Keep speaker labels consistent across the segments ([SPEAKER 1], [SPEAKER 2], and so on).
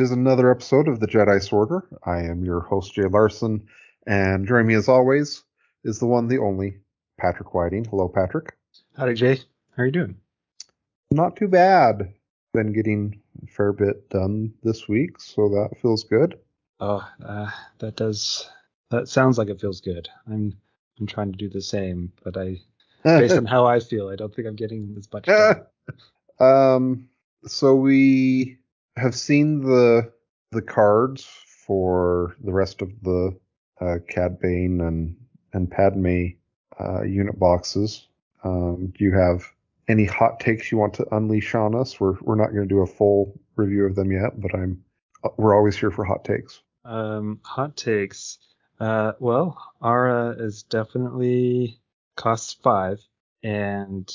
[SPEAKER 1] It is another episode of the Jedi Sorter. I am your host, Jay Larson, and joining me as always is the one, the only, Patrick Whiting. Hello, Patrick.
[SPEAKER 2] Howdy, Jay. How are you doing?
[SPEAKER 1] Not too bad. Been getting a fair bit done this week, so that feels good.
[SPEAKER 2] Oh, uh, that does. That sounds like it feels good. I'm I'm trying to do the same, but I, based on how I feel, I don't think I'm getting as much. Done.
[SPEAKER 1] um. So we have seen the the cards for the rest of the uh, Cad Bane and and Padme uh, unit boxes. Um, do you have any hot takes you want to unleash on us? We're we're not going to do a full review of them yet, but I'm we're always here for hot takes.
[SPEAKER 2] Um, hot takes. Uh, well, Aurra is definitely costs five, and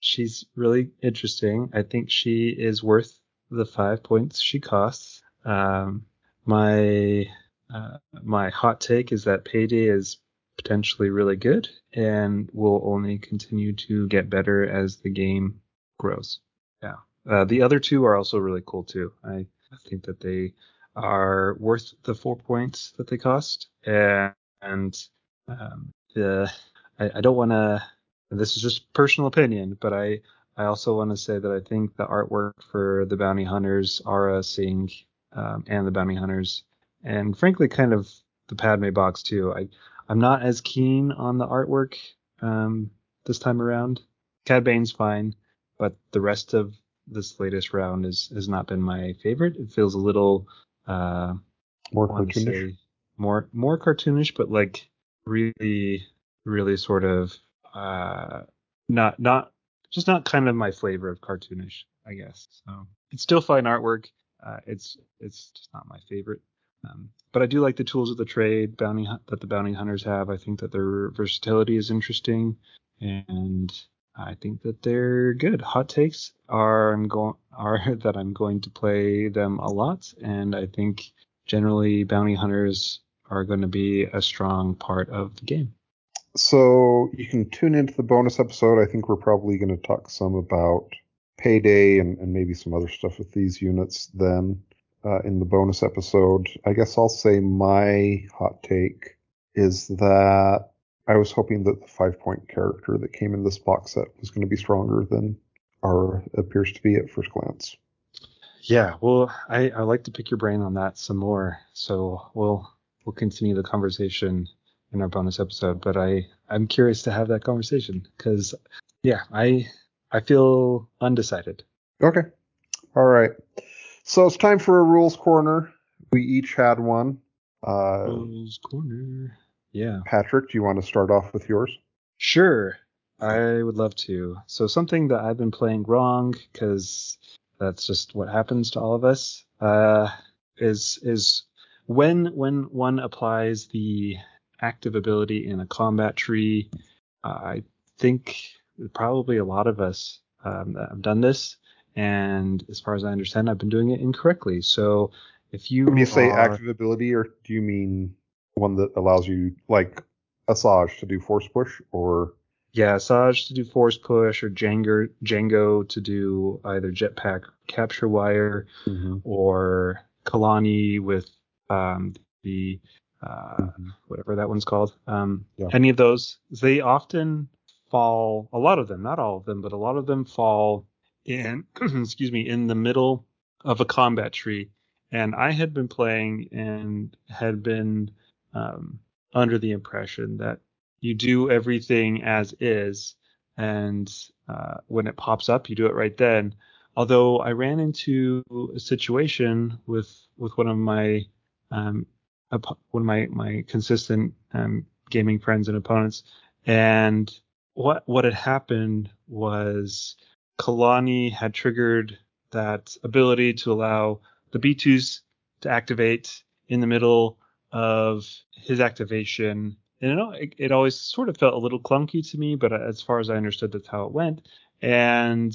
[SPEAKER 2] she's really interesting. I think she is worth the five points she costs. Um, my uh, my hot take is that Payday is potentially really good and will only continue to get better as the game grows. Yeah. Uh, the other two are also really cool too. I, I think that they are worth the four points that they cost. And, and um, the I, I don't want to. This is just personal opinion, but I I also want to say that I think the artwork for the bounty hunters, Aurra Sing, um, and the bounty hunters, and frankly, kind of the Padme box too. I I'm not as keen on the artwork um, this time around. Cad Bane's fine, but the rest of this latest round is has not been my favorite. It feels a little uh,
[SPEAKER 1] more cartoonish.
[SPEAKER 2] More more cartoonish, but like really really sort of uh, not not just not kind of my flavor of cartoonish, I guess. So it's still fine artwork. Uh, it's it's just not my favorite. Um, but I do like the tools of the trade bounty that the bounty hunters have. I think that their versatility is interesting, and I think that they're good. Hot takes are I'm going are that I'm going to play them a lot, and I think generally bounty hunters are going to be a strong part of the game.
[SPEAKER 1] So you can tune into the bonus episode. I think we're probably going to talk some about payday and, and maybe some other stuff with these units then uh, in the bonus episode. I guess I'll say my hot take is that I was hoping that the five point character that came in this box set was going to be stronger than Aurra appears to be at first glance.
[SPEAKER 2] Yeah, well, I, I like to pick your brain on that some more. So we'll we'll continue the conversation in our bonus episode. But I I'm curious to have that conversation because yeah, I I feel undecided.
[SPEAKER 1] Okay, all right. So it's time for a rules corner. We each had one.
[SPEAKER 2] Uh, rules corner. Yeah.
[SPEAKER 1] Patrick, do you want to start off with yours?
[SPEAKER 2] Sure. I would love to. So something that I've been playing wrong because that's just what happens to all of us. Uh, is is when when one applies the active ability in a combat tree. Uh, I think probably a lot of us um, have done this, and as far as I understand, I've been doing it incorrectly. So if you
[SPEAKER 1] when you say active ability, or do you mean one that allows you like Asajj to do force push, or
[SPEAKER 2] yeah, Asajj to do force push, or Jango Jango to do either jetpack capture wire, mm-hmm. or Kalani with um, the uh, mm-hmm. whatever that one's called. Um, yeah. Any of those, they often fall. A lot of them, not all of them, but a lot of them fall in. excuse me, in the middle of a combat tree. And I had been playing and had been um, under the impression that you do everything as is, and uh, when it pops up, you do it right then. Although I ran into a situation with with one of my um, one of my my consistent um, gaming friends and opponents, and what what had happened was Kalani had triggered that ability to allow the B2s to activate in the middle of his activation. And it, it always sort of felt a little clunky to me, but as far as I understood, that's how it went. And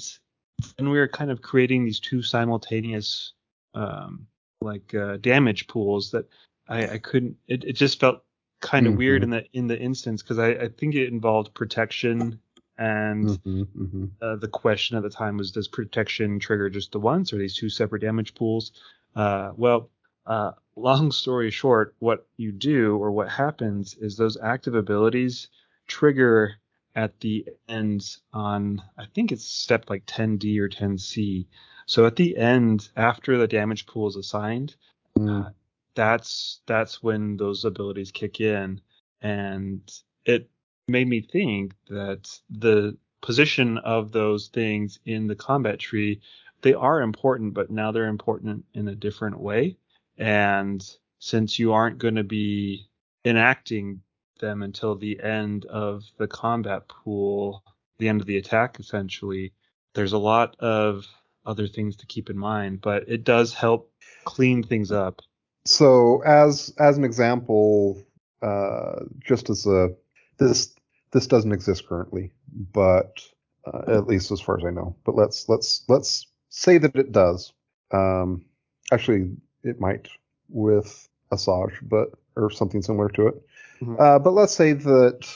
[SPEAKER 2] and we were kind of creating these two simultaneous um, like uh, damage pools that I, I couldn't. It, it just felt kind of mm-hmm. weird in the in the instance because I, I think it involved protection and mm-hmm, mm-hmm. Uh, the question at the time was does protection trigger just the once or these two separate damage pools Uh, well, uh, long story short, what you do or what happens is those active abilities trigger at the end on I think it's step like 10D or 10C. So at the end, after the damage pool is assigned, mm. That's that's when those abilities kick in, and it made me think that the position of those things in the combat tree they are important, but now they're important in a different way. And since you aren't going to be enacting them until the end of the combat pool, the end of the attack essentially, there's a lot of other things to keep in mind, but it does help clean things up.
[SPEAKER 1] So as as an example, uh, just as a this this doesn't exist currently, but uh, at least as far as I know. But let's let's let's say that it does. Um, actually, it might with Asajj, but or something similar to it. Mm-hmm. Uh, but let's say that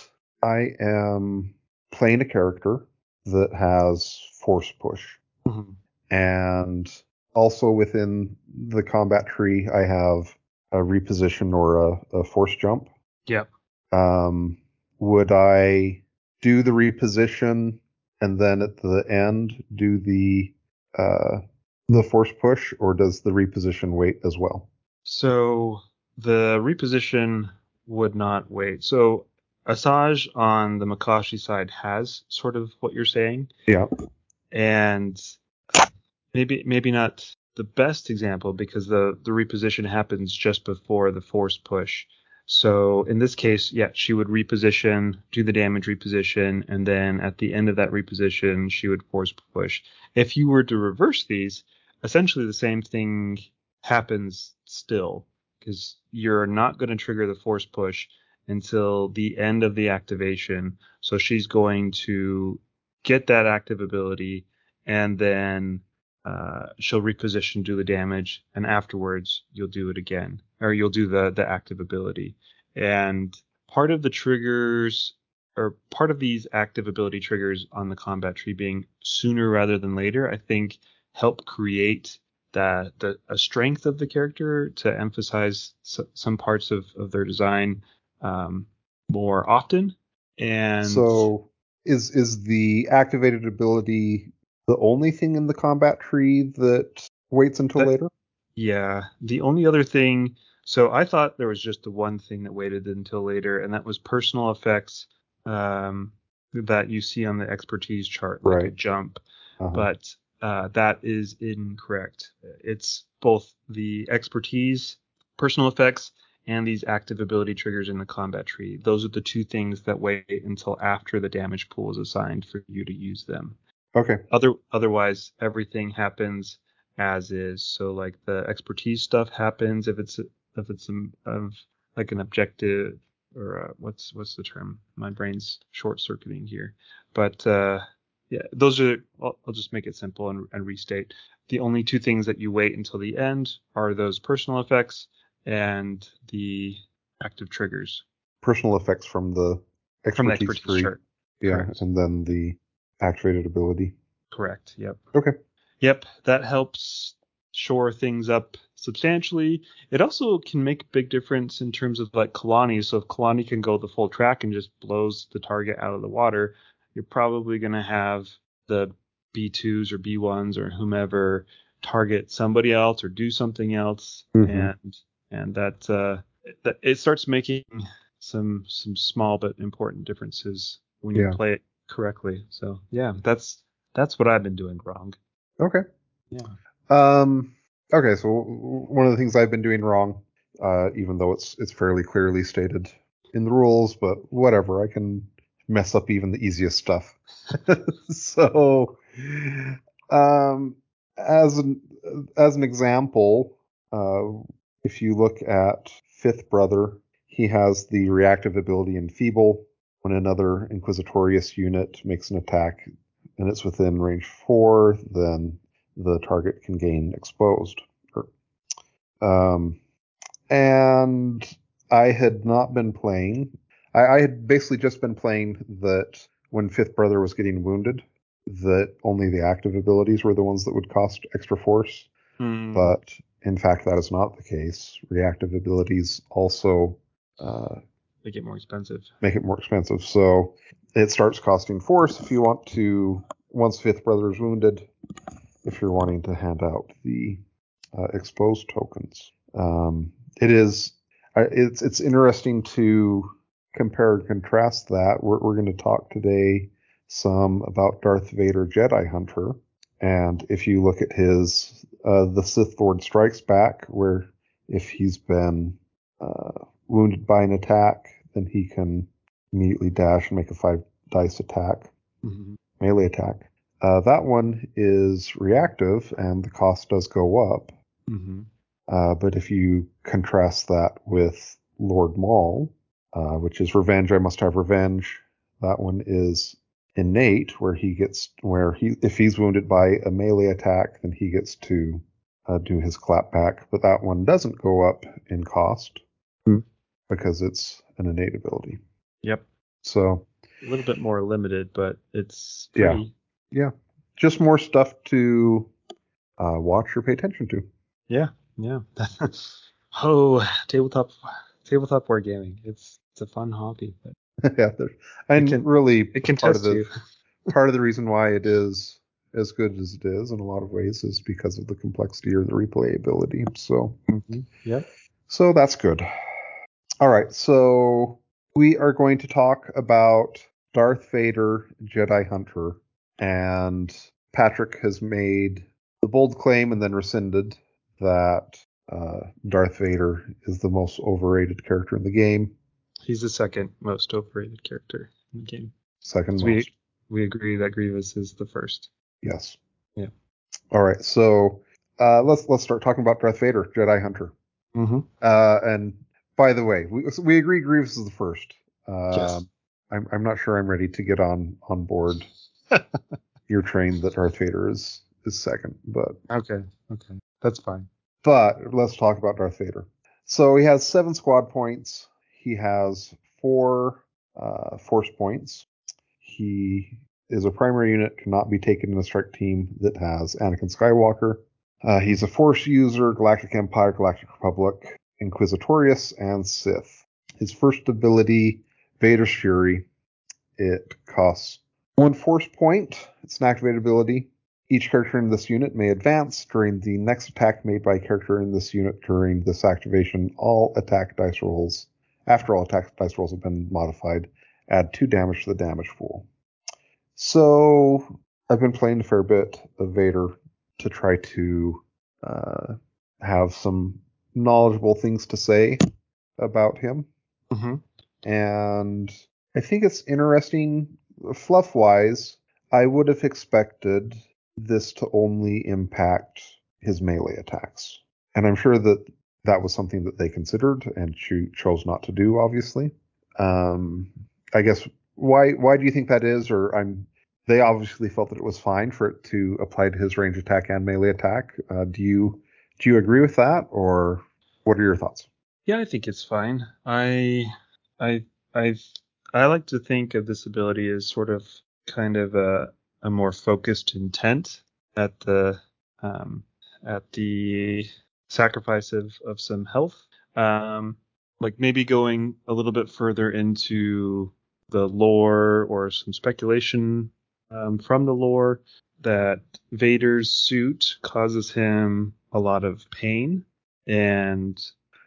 [SPEAKER 1] I am playing a character that has force push, mm-hmm. and also within the combat tree, I have a reposition or a, a force jump.
[SPEAKER 2] Yep.
[SPEAKER 1] Um, would I do the reposition and then at the end do the uh, the force push, or does the reposition wait as well?
[SPEAKER 2] So the reposition would not wait. So Asajj on the Makashi side has sort of what you're saying.
[SPEAKER 1] Yeah.
[SPEAKER 2] And maybe maybe not the best example because the the reposition happens just before the force push. So in this case, yeah, she would reposition, do the damage reposition, and then at the end of that reposition, she would force push. If you were to reverse these, essentially the same thing happens still because you're not going to trigger the force push until the end of the activation. So she's going to get that active ability and then uh, she'll reposition, do the damage, and afterwards you'll do it again, or you'll do the the active ability. And part of the triggers, or part of these active ability triggers on the combat tree being sooner rather than later, I think help create that the a strength of the character to emphasize s- some parts of of their design um, more often. And
[SPEAKER 1] so is is the activated ability the only thing in the combat tree that waits until that, later?
[SPEAKER 2] Yeah. The only other thing. So I thought there was just the one thing that waited until later, and that was personal effects um, that you see on the expertise chart, like right. jump. Uh-huh. But uh, that is incorrect. It's both the expertise, personal effects, and these active ability triggers in the combat tree. Those are the two things that wait until after the damage pool is assigned for you to use them.
[SPEAKER 1] Okay.
[SPEAKER 2] Other otherwise everything happens as is. So like the expertise stuff happens if it's if it's of like an objective or uh, what's what's the term? My brain's short circuiting here. But uh, yeah, those are. I'll, I'll just make it simple and, and, restate. The only two things that you wait until the end are those personal effects and the active triggers.
[SPEAKER 1] Personal effects from the expertise, from the expertise chart. Yeah, Correct. and then the activated ability.
[SPEAKER 2] Correct. Yep.
[SPEAKER 1] Okay.
[SPEAKER 2] Yep. That helps shore things up substantially. It also can make a big difference in terms of like Kalani. So if Kalani can go the full track and just blows the target out of the water, you're probably going to have the B2s or B1s or whomever target somebody else or do something else. Mm-hmm. And, and that, uh, that it starts making some, some small but important differences when you yeah. play it correctly. So yeah, that's that's what I've been doing wrong.
[SPEAKER 1] Okay.
[SPEAKER 2] Yeah.
[SPEAKER 1] Um. Okay. So one of the things I've been doing wrong, uh, even though it's it's fairly clearly stated in the rules, but whatever, I can mess up even the easiest stuff. so, um, as an as an example, uh, if you look at Fifth Brother, he has the reactive ability Enfeeble, when another Inquisitorius unit makes an attack and it's within range four, then the target can gain exposed. Um, and I had not been playing. I, I, had basically just been playing that when Fifth Brother was getting wounded, that only the active abilities were the ones that would cost extra force.
[SPEAKER 2] Hmm.
[SPEAKER 1] But in fact, that is not the case. Reactive abilities also uh,
[SPEAKER 2] make it more expensive.
[SPEAKER 1] Make it more expensive. So it starts costing force if you want to. Once fifth brother is wounded, if you're wanting to hand out the uh, exposed tokens, um, it is. It's it's interesting to compare and contrast that. We're we're going to talk today some about Darth Vader Jedi Hunter, and if you look at his uh, the Sith Lord Strikes Back, where if he's been uh, wounded by an attack, then he can immediately dash and make a five dice attack, mm-hmm. melee attack. Uh, that one is reactive, and the cost does go up. Mm-hmm. Uh, but if you contrast that with Lord Maul, uh, which is revenge, I must have revenge. That one is innate, where he gets where he if he's wounded by a melee attack, then he gets to uh, do his clap back. But that one doesn't go up in cost. Because it's an innate ability.
[SPEAKER 2] Yep.
[SPEAKER 1] So
[SPEAKER 2] a little bit more limited, but it's
[SPEAKER 1] pretty... yeah, yeah, just more stuff to uh, watch or pay attention to.
[SPEAKER 2] Yeah, yeah. oh, tabletop tabletop wargaming. It's it's a fun hobby.
[SPEAKER 1] But yeah, and can, really it can part test of the, you. part of the reason why it is as good as it is in a lot of ways is because of the complexity or the replayability. So,
[SPEAKER 2] mm-hmm. yeah.
[SPEAKER 1] So that's good. All right, so we are going to talk about Darth Vader Jedi Hunter, and Patrick has made the bold claim and then rescinded that uh, Darth Vader is the most overrated character in the game.
[SPEAKER 2] He's the second most overrated character in the game.
[SPEAKER 1] Second
[SPEAKER 2] we, we agree that Grievous is the first.
[SPEAKER 1] Yes.
[SPEAKER 2] Yeah.
[SPEAKER 1] All right, so uh, let's let's start talking about Darth Vader, Jedi Hunter.
[SPEAKER 2] Mm-hmm.
[SPEAKER 1] Uh, and by the way, we we agree Grievous is the first. Uh, yes. I'm I'm not sure I'm ready to get on on board your train that Darth Vader is is second, but
[SPEAKER 2] okay, okay, that's fine.
[SPEAKER 1] But let's talk about Darth Vader. So he has seven squad points. He has four uh, force points. He is a primary unit, cannot be taken in a strike team that has Anakin Skywalker. Uh, he's a force user, Galactic Empire, Galactic Republic, Inquisitorius, and Sith. His first ability, Vader's Fury. It costs one force point. It's an activated ability. Each character in this unit may advance during the next attack made by a character in this unit during this activation. All attack dice rolls, after all attack dice rolls have been modified, add two damage to the damage pool. So I've been playing a fair bit of Vader to try to uh, have some knowledgeable things to say about him.
[SPEAKER 2] Mm-hmm.
[SPEAKER 1] And I think it's interesting, fluff wise. I would have expected this to only impact his melee attacks. And I'm sure that that was something that they considered and cho- chose not to do, obviously. Um, I guess why why do you think that is? Or I'm they obviously felt that it was fine for it to apply to his range attack and melee attack. Uh, do you do you agree with that, or what are your thoughts?
[SPEAKER 2] Yeah, I think it's fine. I I I I like to think of this ability as sort of kind of a a more focused intent at the um, at the sacrifice of, of some health. Um, like maybe going a little bit further into the lore or some speculation um, from the lore that Vader's suit causes him a lot of pain, and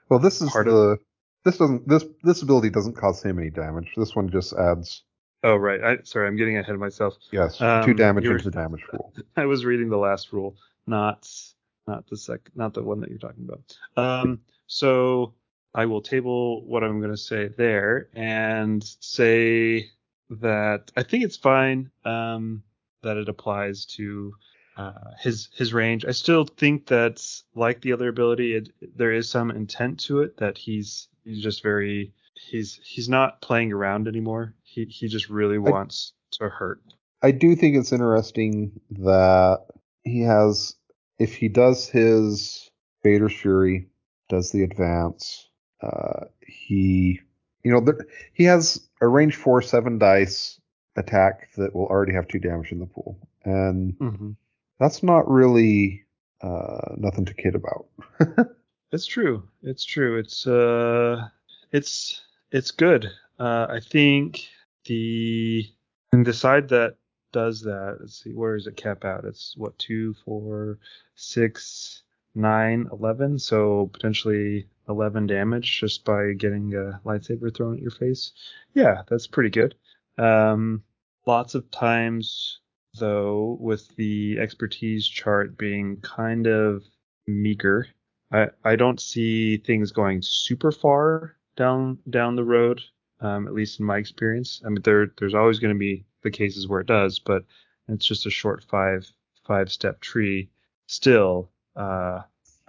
[SPEAKER 1] well, this is the this doesn't this this ability doesn't cause him any damage. This one just adds
[SPEAKER 2] Oh right. I sorry, I'm getting ahead of myself.
[SPEAKER 1] Yes, um, two damage into the damage rule.
[SPEAKER 2] I was reading the last rule, not not the sec, not the one that you're talking about. Um, so I will table what I'm going to say there and say that I think it's fine um, that it applies to uh, his his range. I still think that like the other ability, it, there is some intent to it that he's he's just very he's he's not playing around anymore. He he just really wants I, to hurt.
[SPEAKER 1] I do think it's interesting that he has if he does his Vader's Fury, does the advance, uh, he you know there, he has a range four seven dice attack that will already have two damage in the pool, and
[SPEAKER 2] mm-hmm.
[SPEAKER 1] That's not really uh, nothing to kid about.
[SPEAKER 2] it's true. It's true. It's uh, it's it's good. Uh, I think the and the side that does that. Let's see, where is it cap out? It's what two, four, six, nine, eleven. So potentially eleven damage just by getting a lightsaber thrown at your face. Yeah, that's pretty good. Um, lots of times though, with the expertise chart being kind of meager, I I don't see things going super far down down the road. Um, at least in my experience. I mean, there there's always going to be the cases where it does, but it's just a short five five step tree. Still, uh,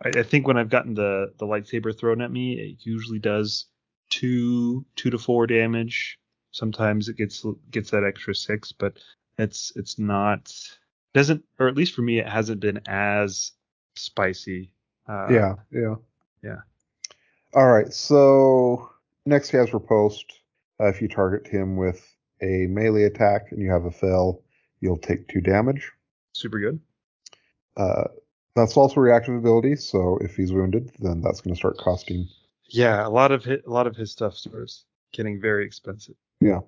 [SPEAKER 2] I, I, think when I've gotten the the lightsaber thrown at me, it usually does two two to four damage. Sometimes it gets gets that extra six, but it's it's not doesn't or at least for me it hasn't been as spicy.
[SPEAKER 1] Uh, yeah, yeah,
[SPEAKER 2] yeah.
[SPEAKER 1] All right, so next he has riposte. Uh, if you target him with a melee attack and you have a fail, you'll take two damage.
[SPEAKER 2] Super good.
[SPEAKER 1] Uh, that's also reactive ability, so if he's wounded, then that's going to start costing.
[SPEAKER 2] Yeah, a lot of his, a lot of his stuff starts getting very expensive.
[SPEAKER 1] Yeah.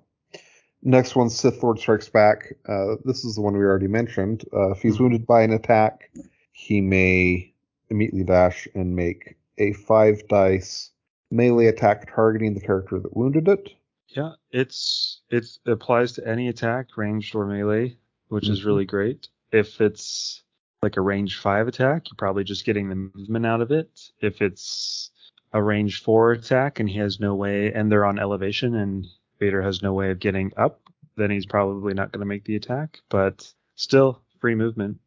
[SPEAKER 1] Next one, Sith Lord Strikes Back. Uh, this is the one we already mentioned. Uh, if he's mm-hmm. wounded by an attack, he may immediately dash and make a five dice melee attack targeting the character that wounded it.
[SPEAKER 2] Yeah, it's it applies to any attack, ranged or melee, which mm-hmm. is really great. If it's like a range five attack, you're probably just getting the movement out of it. If it's a range four attack and he has no way, and they're on elevation and Vader has no way of getting up, then he's probably not going to make the attack. But still, free movement.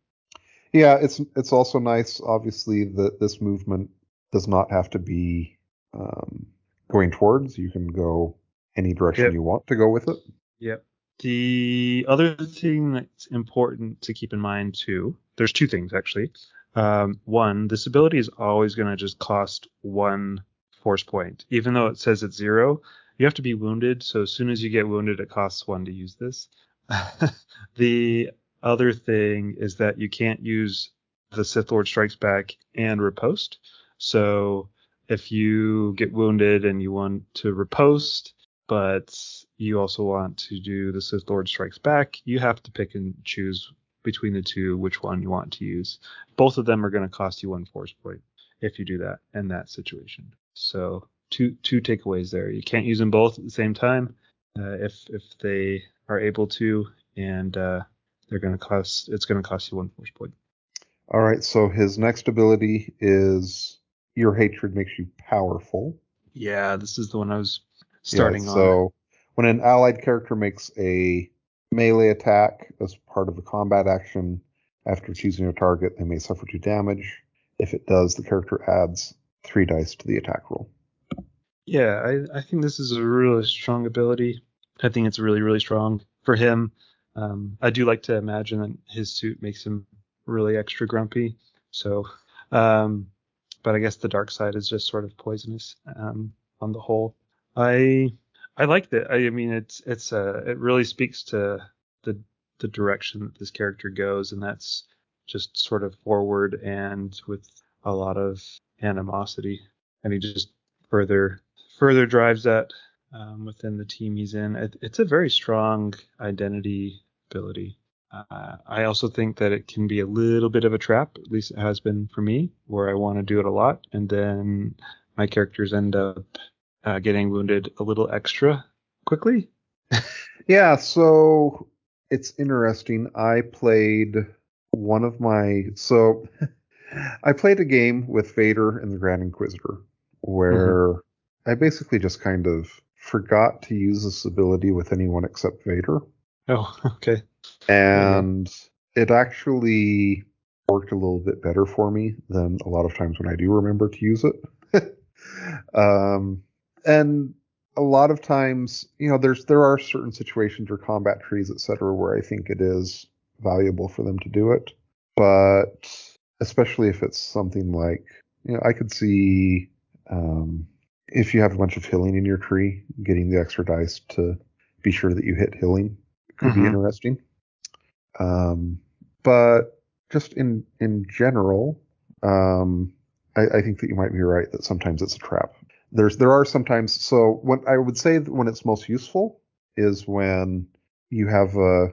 [SPEAKER 1] Yeah, it's it's also nice, obviously, that this movement does not have to be um, going towards. You can go any direction yep. you want to go with it.
[SPEAKER 2] Yep. The other thing that's important to keep in mind too, there's two things actually. Um, one, this ability is always going to just cost one force point, even though it says it's zero. You have to be wounded, so as soon as you get wounded, it costs one to use this. the other thing is that you can't use the Sith Lord Strikes Back and riposte. So if you get wounded and you want to riposte, but you also want to do the Sith Lord Strikes Back, you have to pick and choose between the two which one you want to use. Both of them are going to cost you one force point if you do that in that situation. So two two takeaways there. You can't use them both at the same time uh, if if they are able to, and uh, they're going to cost it's going to cost you one force point.
[SPEAKER 1] All right. So his next ability is your hatred makes you powerful.
[SPEAKER 2] Yeah, this is the one I was starting yeah,
[SPEAKER 1] so on. when an allied character makes a melee attack as part of a combat action after choosing a target, they may suffer two damage. If it does, the character adds three dice to the attack roll.
[SPEAKER 2] Yeah, I, I think this is a really strong ability. I think it's really, really strong for him. Um, I do like to imagine that his suit makes him really extra grumpy. So, um, but I guess the dark side is just sort of poisonous um, on the whole. I I liked it. I, mean, it's it's uh it really speaks to the the direction that this character goes, and that's just sort of forward and with a lot of animosity, and he just further further drives that um, within the team he's in. It, it's a very strong identity ability. Uh, I also think that it can be a little bit of a trap, at least it has been for me, where I want to do it a lot, and then my characters end up uh, getting wounded a little extra quickly.
[SPEAKER 1] yeah, so it's interesting. I played one of my so I played a game with Vader and the Grand Inquisitor where mm-hmm. I basically just kind of forgot to use this ability with anyone except Vader.
[SPEAKER 2] Oh, okay.
[SPEAKER 1] And it actually worked a little bit better for me than a lot of times when I do remember to use it. um, and a lot of times, you know, there's there are certain situations or combat trees, etc., where I think it is valuable for them to do it. But especially if it's something like, you know, I could see um, if you have a bunch of healing in your tree, getting the extra dice to be sure that you hit healing could mm-hmm. be interesting. Um, but just in in general, um, I, I, think that you might be right that sometimes it's a trap. There's there are sometimes so when I would say that when it's most useful is when you have a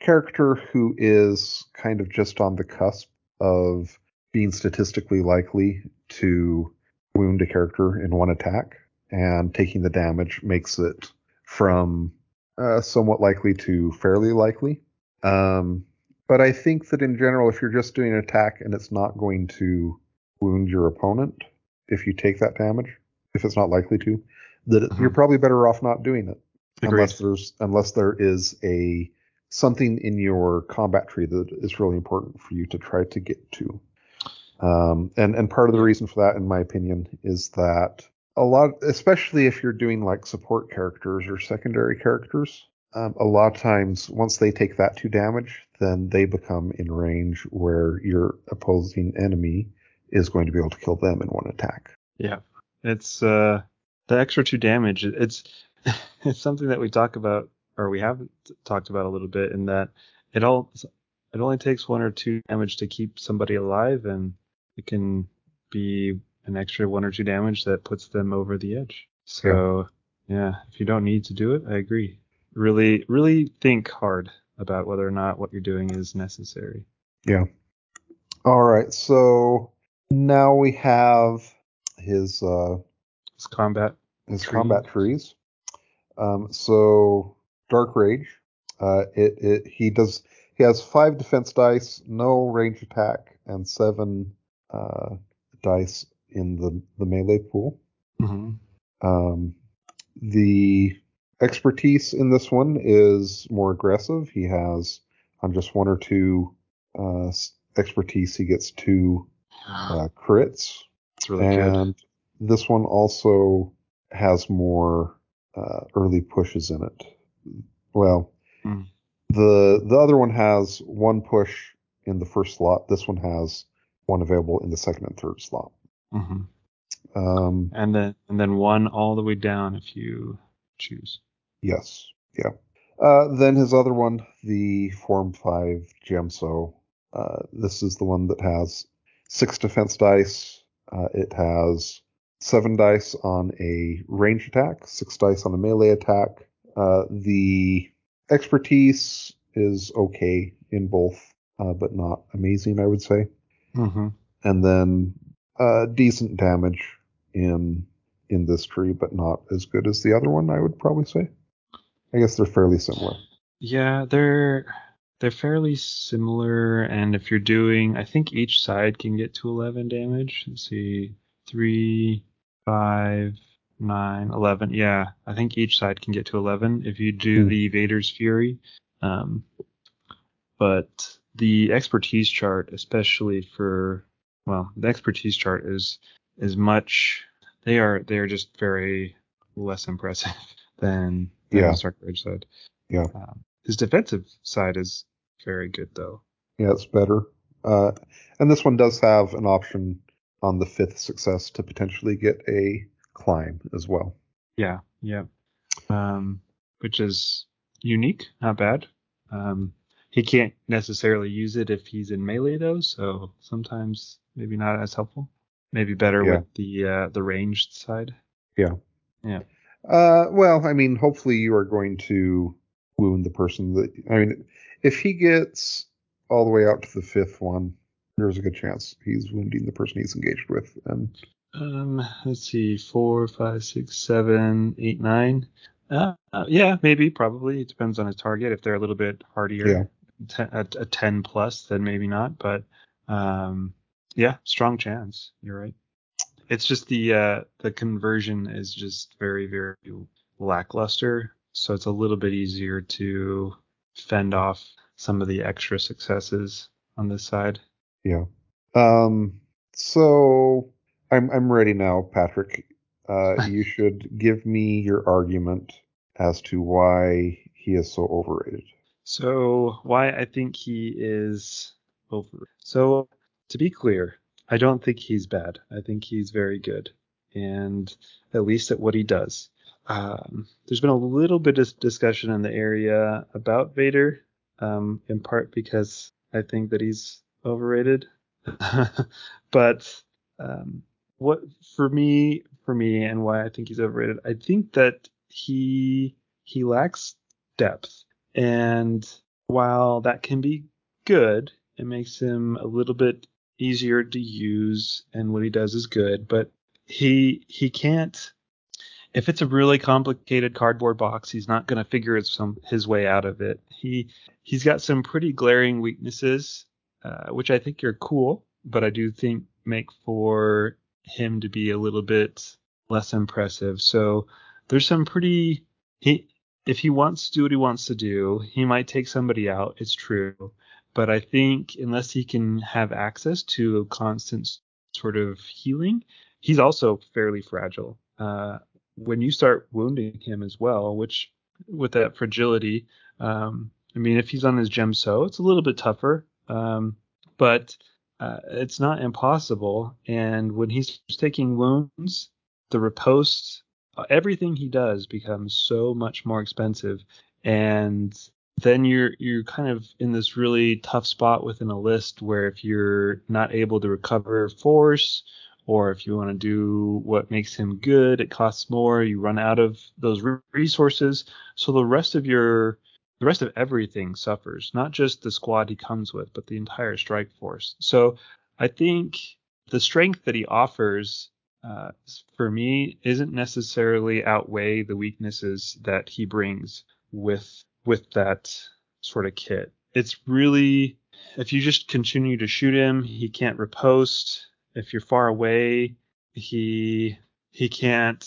[SPEAKER 1] character who is kind of just on the cusp of being statistically likely to wound a character in one attack, and taking the damage makes it from uh, somewhat likely to fairly likely. Um, but I think that in general, if you're just doing an attack and it's not going to wound your opponent, if you take that damage, if it's not likely to, that mm-hmm. you're probably better off not doing it. Agreed. Unless there's unless there is a something in your combat tree that is really important for you to try to get to. Um, and and part of the reason for that, in my opinion, is that a lot, especially if you're doing like support characters or secondary characters, um, a lot of times once they take that two damage, then they become in range where your opposing enemy is going to be able to kill them in one attack.
[SPEAKER 2] Yeah, it's uh, the extra two damage. It's it's something that we talk about or we have talked about a little bit in that it all it only takes one or two damage to keep somebody alive, and it can be an extra one or two damage that puts them over the edge. So yeah, yeah if you don't need to do it, I agree. Really, really think hard about whether or not what you're doing is necessary.
[SPEAKER 1] Yeah. All right. So now we have his uh
[SPEAKER 2] his combat
[SPEAKER 1] his tree. combat trees. Um, so Dark Rage. Uh, it, it he does he has five defense dice, no range attack, and seven uh, dice in the the melee pool. Mm-hmm. Um, the expertise in this one is more aggressive. He has on just one or two uh, expertise, he gets two uh, crits.
[SPEAKER 2] That's really and good.
[SPEAKER 1] this one also has more uh, early pushes in it. Well, mm. the the other one has one push in the first slot. This one has one available in the second and third slot.
[SPEAKER 2] Mm-hmm. Um, and then and then one all the way down if you choose.
[SPEAKER 1] Yes. Yeah. Uh, then his other one, the Form Five Djem So. Uh, this is the one that has six defense dice. Uh, it has seven dice on a range attack, six dice on a melee attack. Uh, the expertise is okay in both, uh, but not amazing, I would say.
[SPEAKER 2] Mm-hmm.
[SPEAKER 1] And then uh, decent damage in in this tree, but not as good as the other one. I would probably say. I guess they're fairly similar.
[SPEAKER 2] Yeah, they're they're fairly similar, and if you're doing, I think each side can get to 11 damage. Let's see, three, five, nine, 11. Yeah, I think each side can get to 11 if you do mm. the Vader's Fury. Um, but the expertise chart, especially for well, the expertise chart is is much. They are they are just very less impressive than, than
[SPEAKER 1] yeah.
[SPEAKER 2] the Rage side.
[SPEAKER 1] Yeah. Um,
[SPEAKER 2] his defensive side is very good though.
[SPEAKER 1] Yeah, it's better. Uh, and this one does have an option on the fifth success to potentially get a climb as well.
[SPEAKER 2] Yeah, yeah. Um, which is unique, not bad. Um, he can't necessarily use it if he's in melee though, so sometimes maybe not as helpful. Maybe better yeah. with the uh, the ranged side.
[SPEAKER 1] Yeah.
[SPEAKER 2] Yeah.
[SPEAKER 1] Uh, well, I mean, hopefully you are going to wound the person that. I mean, if he gets all the way out to the fifth one, there's a good chance he's wounding the person he's engaged with. And
[SPEAKER 2] um, let's see, four, five, six, seven, eight, nine. Uh, uh, yeah, maybe, probably. It depends on his target. If they're a little bit hardier,
[SPEAKER 1] yeah.
[SPEAKER 2] Ten, a, a, ten plus, then maybe not. But um, yeah, strong chance. You're right. It's just the uh, the conversion is just very very lackluster, so it's a little bit easier to fend off some of the extra successes on this side.
[SPEAKER 1] Yeah. Um. So I'm I'm ready now, Patrick. Uh, you should give me your argument as to why he is so overrated.
[SPEAKER 2] So why I think he is over. So to be clear, I don't think he's bad. I think he's very good, and at least at what he does. Um, there's been a little bit of discussion in the area about Vader, um, in part because I think that he's overrated. but um, what for me, for me, and why I think he's overrated, I think that he he lacks depth, and while that can be good, it makes him a little bit easier to use, and what he does is good, but he he can't if it's a really complicated cardboard box, he's not going to figure his, some, his way out of it. He he's got some pretty glaring weaknesses, uh, which I think are cool, but I do think make for him to be a little bit less impressive. So there's some pretty he if he wants to do what he wants to do, he might take somebody out. It's true, but I think unless he can have access to constant sort of healing, he's also fairly fragile. Uh, when you start wounding him as well, which with that fragility, um, I mean, if he's on his Djem So, it's a little bit tougher, um, but uh, it's not impossible. And when he's taking wounds, the riposte, Uh, everything he does becomes so much more expensive, and then you're you're kind of in this really tough spot within a list where if you're not able to recover force or if you want to do what makes him good, it costs more. You run out of those resources, so the rest of your the rest of everything suffers, not just the squad he comes with, but the entire strike force. So I think the strength that he offers uh, for me isn't necessarily outweigh the weaknesses that he brings with with that sort of kit. It's really if you just continue to shoot him, he can't riposte. if you're far away, he he can't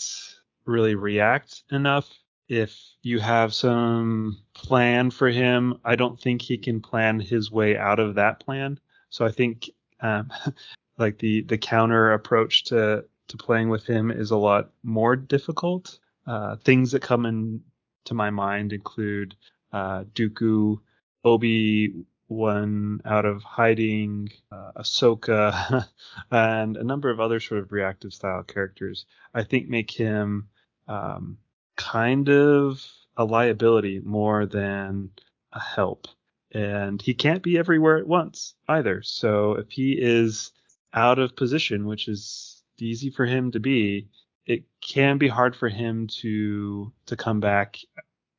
[SPEAKER 2] really react enough. If you have some plan for him, I don't think he can plan his way out of that plan. So I think um, like the the counter approach to to playing with him is a lot more difficult. Uh, things that come in to my mind include uh, Dooku, Obi one out of hiding, uh, Ahsoka, and a number of other sort of reactive style characters, I think make him um, kind of a liability more than a help. And he can't be everywhere at once either. So if he is out of position, which is easy for him to be, it can be hard for him to to come back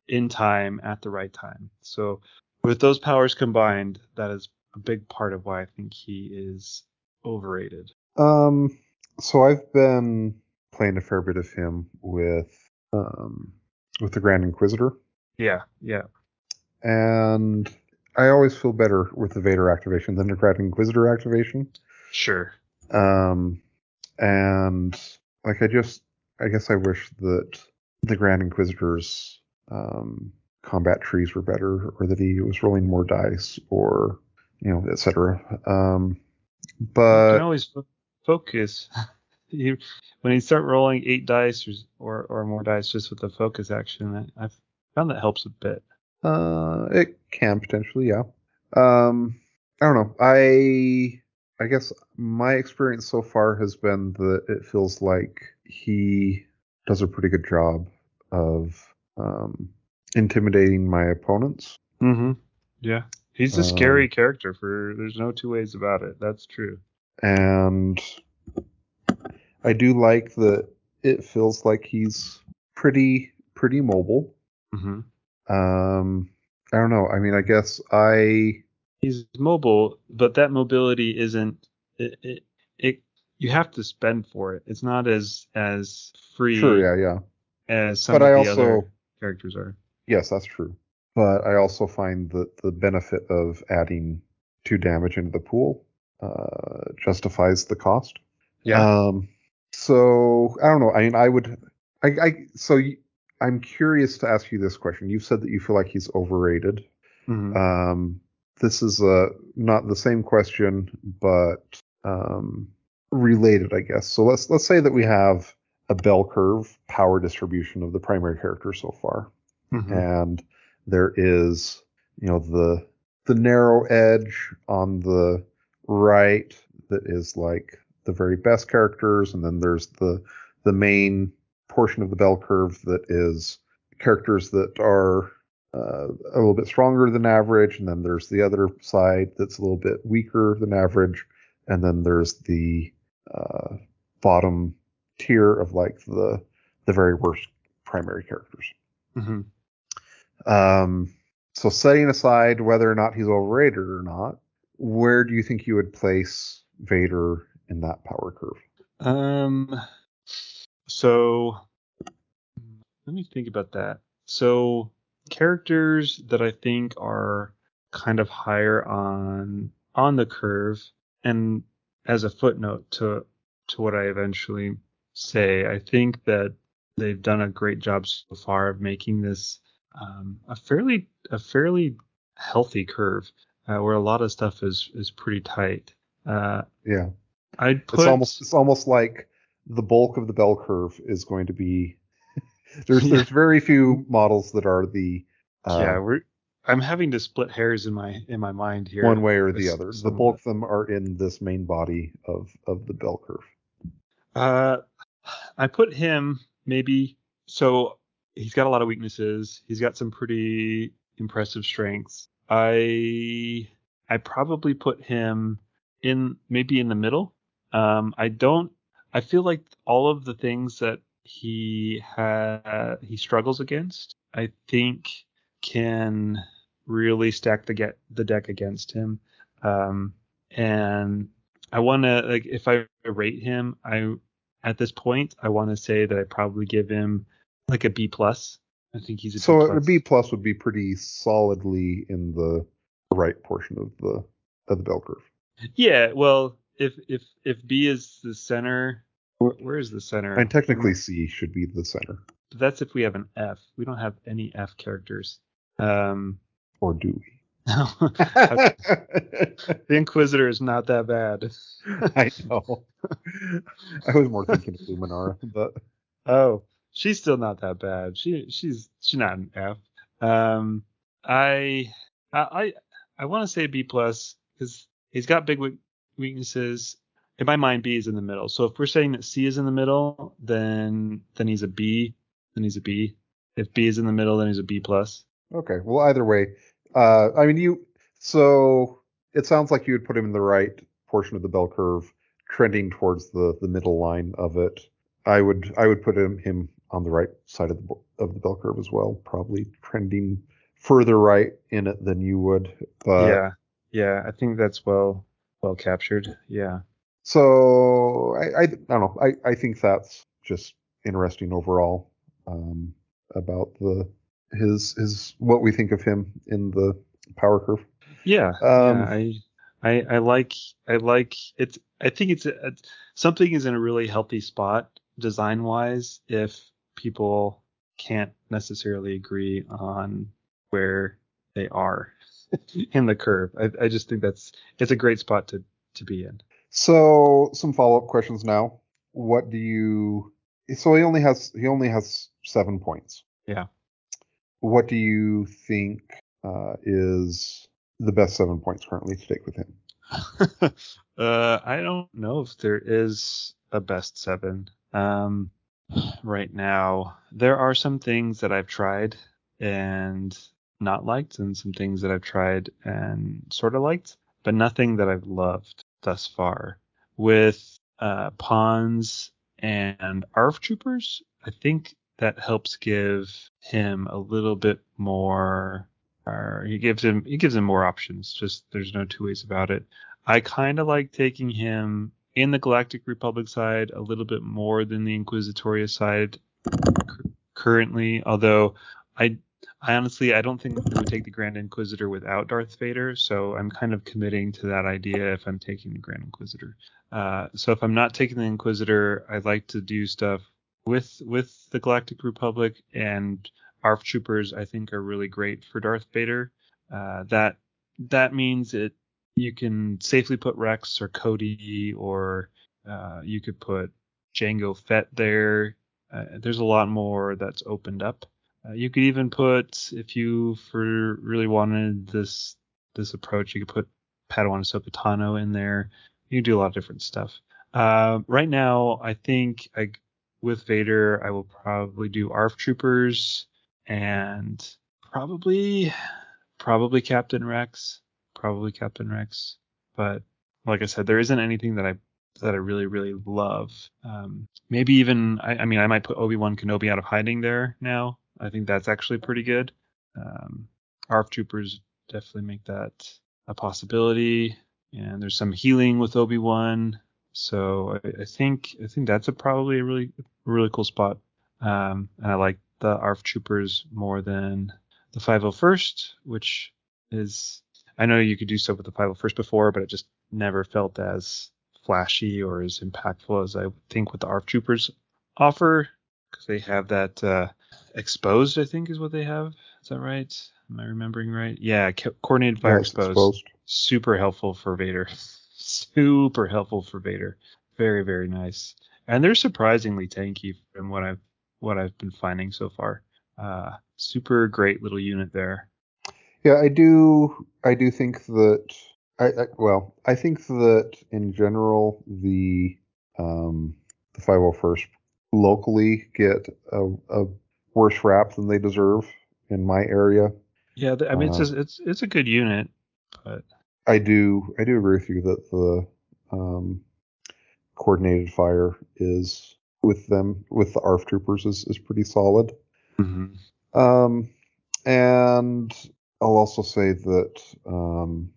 [SPEAKER 2] in time at the right time. So with those powers combined, that is a big part of why I think he is overrated.
[SPEAKER 1] Um, so I've been playing a fair bit of him with um with the Grand Inquisitor.
[SPEAKER 2] Yeah, yeah.
[SPEAKER 1] And I always feel better with the Vader activation than the Grand Inquisitor activation.
[SPEAKER 2] Sure.
[SPEAKER 1] Um, and like I just, I guess I wish that the Grand Inquisitor's um combat trees were better, or that he was rolling more dice, or you know, etc. Um, but
[SPEAKER 2] you can always focus. you, when you start rolling eight dice or, or, or more dice just with the focus action, I, I've found that helps a bit.
[SPEAKER 1] Uh, it can potentially, yeah. Um, I don't know. I I guess my experience so far has been that it feels like he does a pretty good job of um, intimidating my opponents.
[SPEAKER 2] Mm-hmm. Yeah, he's a scary um, character. For there's no two ways about it. That's true.
[SPEAKER 1] And I do like that it feels like he's pretty pretty mobile.
[SPEAKER 2] Mm-hmm.
[SPEAKER 1] Um, I don't know. I mean, I guess I
[SPEAKER 2] he's mobile, but that mobility isn't it, it, it you have to spend for it. It's not as as free.
[SPEAKER 1] Sure, yeah, yeah.
[SPEAKER 2] As some but of I the also, other characters are.
[SPEAKER 1] Yes, that's true. But I also find that the benefit of adding two damage into the pool uh, justifies the cost.
[SPEAKER 2] Yeah.
[SPEAKER 1] Um, so I don't know. I mean, I would. I, I so I'm curious to ask you this question. You've said that you feel like he's overrated.
[SPEAKER 2] Mm-hmm.
[SPEAKER 1] Um, this is a not the same question, but um, related, I guess. So let's let's say that we have a bell curve power distribution of the primary character so far
[SPEAKER 2] mm-hmm.
[SPEAKER 1] and there is you know the the narrow edge on the right that is like the very best characters and then there's the the main portion of the bell curve that is characters that are uh, a little bit stronger than average and then there's the other side that's a little bit weaker than average and then there's the uh, bottom tier of like the the very worst primary characters.
[SPEAKER 2] Mm-hmm.
[SPEAKER 1] Um, so setting aside whether or not he's overrated or not, where do you think you would place Vader in that power curve?
[SPEAKER 2] Um, so let me think about that. So characters that I think are kind of higher on on the curve, and as a footnote to to what I eventually say, I think that they've done a great job so far of making this um, a fairly a fairly healthy curve uh, where a lot of stuff is is pretty tight. Uh,
[SPEAKER 1] yeah,
[SPEAKER 2] I'd put
[SPEAKER 1] it's almost it's almost like the bulk of the bell curve is going to be there's yeah. there's very few models that are the
[SPEAKER 2] uh, yeah we're I'm having to split hairs in my in my mind here.
[SPEAKER 1] One way or the other. The bulk of them are in this main body of of the bell curve.
[SPEAKER 2] Uh, I put him maybe so he's got a lot of weaknesses. He's got some pretty impressive strengths. I I probably put him in maybe in the middle. Um, I don't. I feel like all of the things that he ha- he struggles against, I think can really stack the get the deck against him. Um, and I want to like if I rate him, I at this point I want to say that I probably give him like a B plus. I think he's a
[SPEAKER 1] so B+. a B plus would be pretty solidly in the right portion of the of the bell curve.
[SPEAKER 2] Yeah, well, if if if B is the center, where, where is the center?
[SPEAKER 1] And technically C should be the center.
[SPEAKER 2] But that's if we have an F. We don't have any F characters. Um,
[SPEAKER 1] or do we?
[SPEAKER 2] the Inquisitor is not that bad.
[SPEAKER 1] I know. I was more thinking of Luminara, but
[SPEAKER 2] oh, she's still not that bad. She she's she's not an F. Um, I I I want to say B plus because he's got big weaknesses. In my mind, B is in the middle. So if we're saying that C is in the middle, then then he's a B. Then he's a B. If B is in the middle, then he's a B plus.
[SPEAKER 1] Okay. Well, either way, uh, I mean, you. So it sounds like you would put him in the right portion of the bell curve, trending towards the the middle line of it. I would I would put him him on the right side of the of the bell curve as well, probably trending further right in it than you would. But
[SPEAKER 2] yeah, yeah, I think that's well well captured. Yeah.
[SPEAKER 1] So I I, I don't know. I I think that's just interesting overall um, about the his his what we think of him in the power curve.
[SPEAKER 2] Yeah, um, yeah I, I I like I like it's I think it's, a, something is in a really healthy spot design wise if people can't necessarily agree on where they are in the curve. I, I just think that's it's a great spot to to be in.
[SPEAKER 1] So some follow up questions now. What do you? So he only has he only has seven points.
[SPEAKER 2] Yeah.
[SPEAKER 1] What do you think uh, is the best seven points currently to take with him?
[SPEAKER 2] uh, I don't know if there is a best seven. Um, right now. There are some things that I've tried and not liked, and some things that I've tried and sort of liked, but nothing that I've loved thus far. With uh, pawns and ARF troopers, I think that helps give him a little bit more. Or he gives him he gives him more options. Just there's no two ways about it. I kind of like taking him in the Galactic Republic side a little bit more than the Inquisitorius side currently. Although I, I honestly I don't think we would take the Grand Inquisitor without Darth Vader, so I'm kind of committing to that idea if I'm taking the Grand Inquisitor. Uh, so if I'm not taking the Inquisitor, I'd like to do stuff with with the Galactic Republic and ARF troopers. I think are really great for Darth Vader. Uh, that that means it you can safely put Rex or Cody or uh, you could put Jango Fett there. Uh, there's a lot more that's opened up. Uh, you could even put, if you for really wanted this this approach, you could put Padawan Ahsoka Tano in there. You can do a lot of different stuff. Uh, right now, I think I, with Vader, I will probably do ARF Troopers and probably probably Captain Rex probably Captain Rex. But like I said, there isn't anything that I that I really really love. Um, maybe even I, I mean I might put Obi Wan Kenobi out of hiding there now. I think that's actually pretty good. Um, ARF troopers definitely make that a possibility. And there's some healing with Obi Wan, so I, I, think I think that's a probably a really really cool spot. Um, and I like the ARF troopers more than the 501st, which is I know you could do stuff with the 501st before, but it just never felt as flashy or as impactful as I think what the ARF troopers offer because they have that uh, exposed. I think is what they have. Is that right? Am I remembering right? Yeah, coordinated fire exposed. exposed. Super helpful for Vader. Super helpful for Vader. Very very nice. And they're surprisingly tanky from what I've what I've been finding so far. Uh, super great little unit there.
[SPEAKER 1] Yeah, I do. I do think that. I, I well, I think that in general the um, the 501st locally get a, a worse rap than they deserve in my area.
[SPEAKER 2] Yeah, I mean uh, it's just, it's it's a good unit, but
[SPEAKER 1] I do I do agree with you that the um, coordinated fire is with them with the ARF troopers is, is pretty solid. Mm-hmm. Um, and I'll also say that um,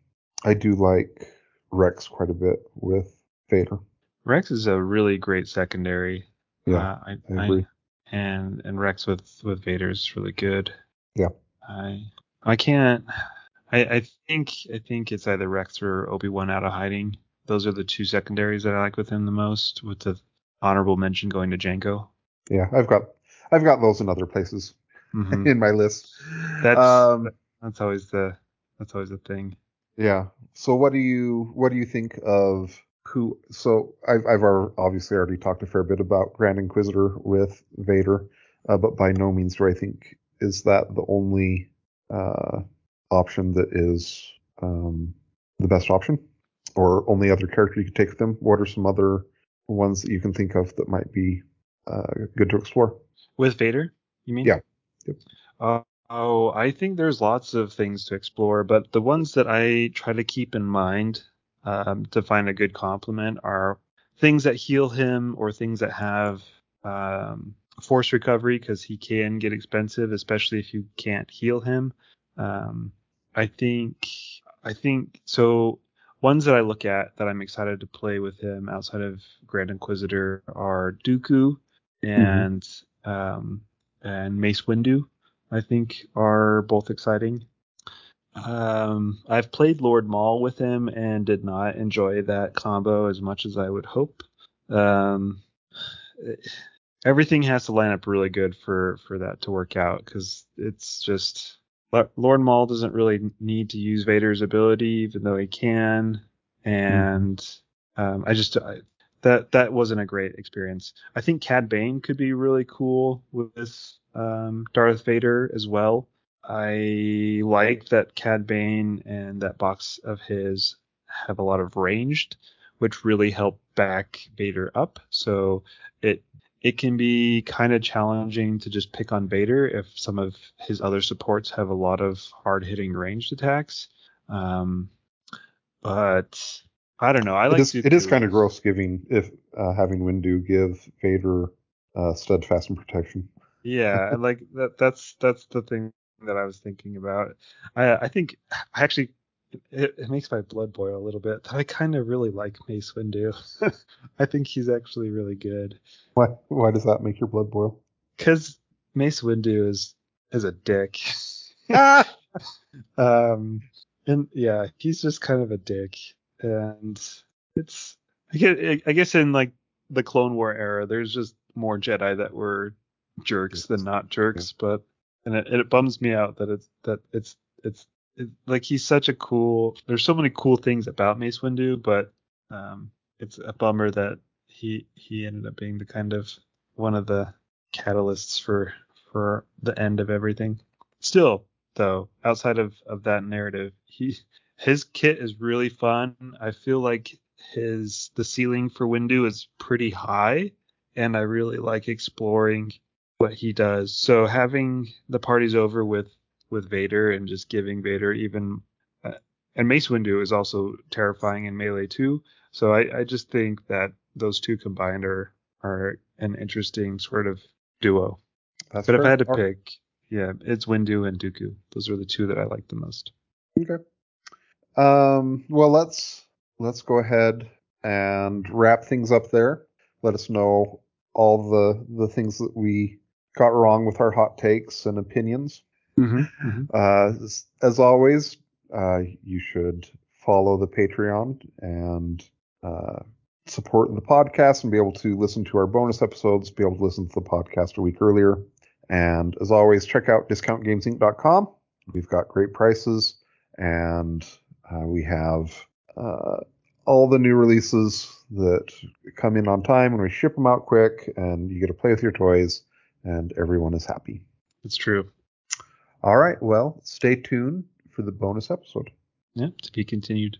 [SPEAKER 1] I do like Rex quite a bit with Vader.
[SPEAKER 2] Rex is a really great secondary.
[SPEAKER 1] Yeah, uh, I, I, agree.
[SPEAKER 2] I, and and Rex with with Vader is really good.
[SPEAKER 1] Yeah.
[SPEAKER 2] I I can't. I, I think I think it's either Rex or Obi Wan out of hiding. Those are the two secondaries that I like with him the most. With the honorable mention going to Jango.
[SPEAKER 1] Yeah, I've got I've got those in other places mm-hmm. in my list.
[SPEAKER 2] That's um, that's always the that's always the thing.
[SPEAKER 1] Yeah. So what do you what do you think of who? So I've I've obviously already talked a fair bit about Grand Inquisitor with Vader, uh, but by no means do I think is that the only uh, option that is um, the best option, or only other character you could take with them. What are some other ones that you can think of that might be uh, good to explore?
[SPEAKER 2] With Vader, you mean?
[SPEAKER 1] Yeah. Yep.
[SPEAKER 2] Uh, oh, I think there's lots of things to explore, but the ones that I try to keep in mind um, to find a good complement are things that heal him or things that have um, force recovery because he can get expensive, especially if you can't heal him. Um, I think I think so. Ones that I look at that I'm excited to play with him outside of Grand Inquisitor are Dooku mm-hmm. and mm-hmm. um, and Mace Windu. I think are both exciting. Um, I've played Lord Maul with him and did not enjoy that combo as much as I would hope. Um, everything has to line up really good for for that to work out because it's just Lord Maul doesn't really need to use Vader's ability, even though he can. And um, I just I, that that wasn't a great experience. I think Cad Bane could be really cool with um, Darth Vader as well. I like that Cad Bane and that box of his have a lot of ranged, which really help back Vader up. So it it can be kind of challenging to just pick on Vader if some of his other supports have a lot of hard hitting ranged attacks. Um, but I don't know. I like
[SPEAKER 1] it is, it is kind of gross giving if uh, having Windu give Vader uh, steadfast and protection.
[SPEAKER 2] Yeah, like that. That's that's the thing that I was thinking about. I I think I actually it, it, makes my blood boil a little bit. That I kind of really like Mace Windu. I think he's actually really good.
[SPEAKER 1] Why? Why does that make your blood boil?
[SPEAKER 2] Because Mace Windu is is a dick. um, and yeah, he's just kind of a dick, and it's I guess, I guess in like the Clone War era, there's just more Jedi that were jerks than not jerks, yeah. but and it, it bums me out that it's that it's it's it, like he's such a cool. There's so many cool things about Mace Windu, but um, it's a bummer that he he ended up being the kind of one of the catalysts for for the end of everything. Still, though, outside of of that narrative, he his kit is really fun. I feel like his the ceiling for Windu is pretty high, and I really like exploring what he does. So having the parties over with with Vader and just giving Vader even uh, and Mace Windu is also terrifying in Melee too. So I, I just think that those two combined are are an interesting sort of duo. That's but if I had to pick, yeah, it's Windu and Dooku. Those are the two that I like the most.
[SPEAKER 1] Okay. Um, well, let's let's go ahead and wrap things up there. Let us know all the the things that we got wrong with our hot takes and opinions.
[SPEAKER 2] Mm-hmm, mm-hmm.
[SPEAKER 1] Uh, as, as, always, uh, you should follow the Patreon and uh, support the podcast and be able to listen to our bonus episodes, be able to listen to the podcast a week earlier. And as always, check out discountgamesinc.com. We've got great prices and uh, we have uh, all the new releases that come in on time and we ship them out quick and you get to play with your toys and everyone is happy.
[SPEAKER 2] It's true.
[SPEAKER 1] All right. Well, stay tuned for the bonus episode.
[SPEAKER 2] Yeah, to be continued.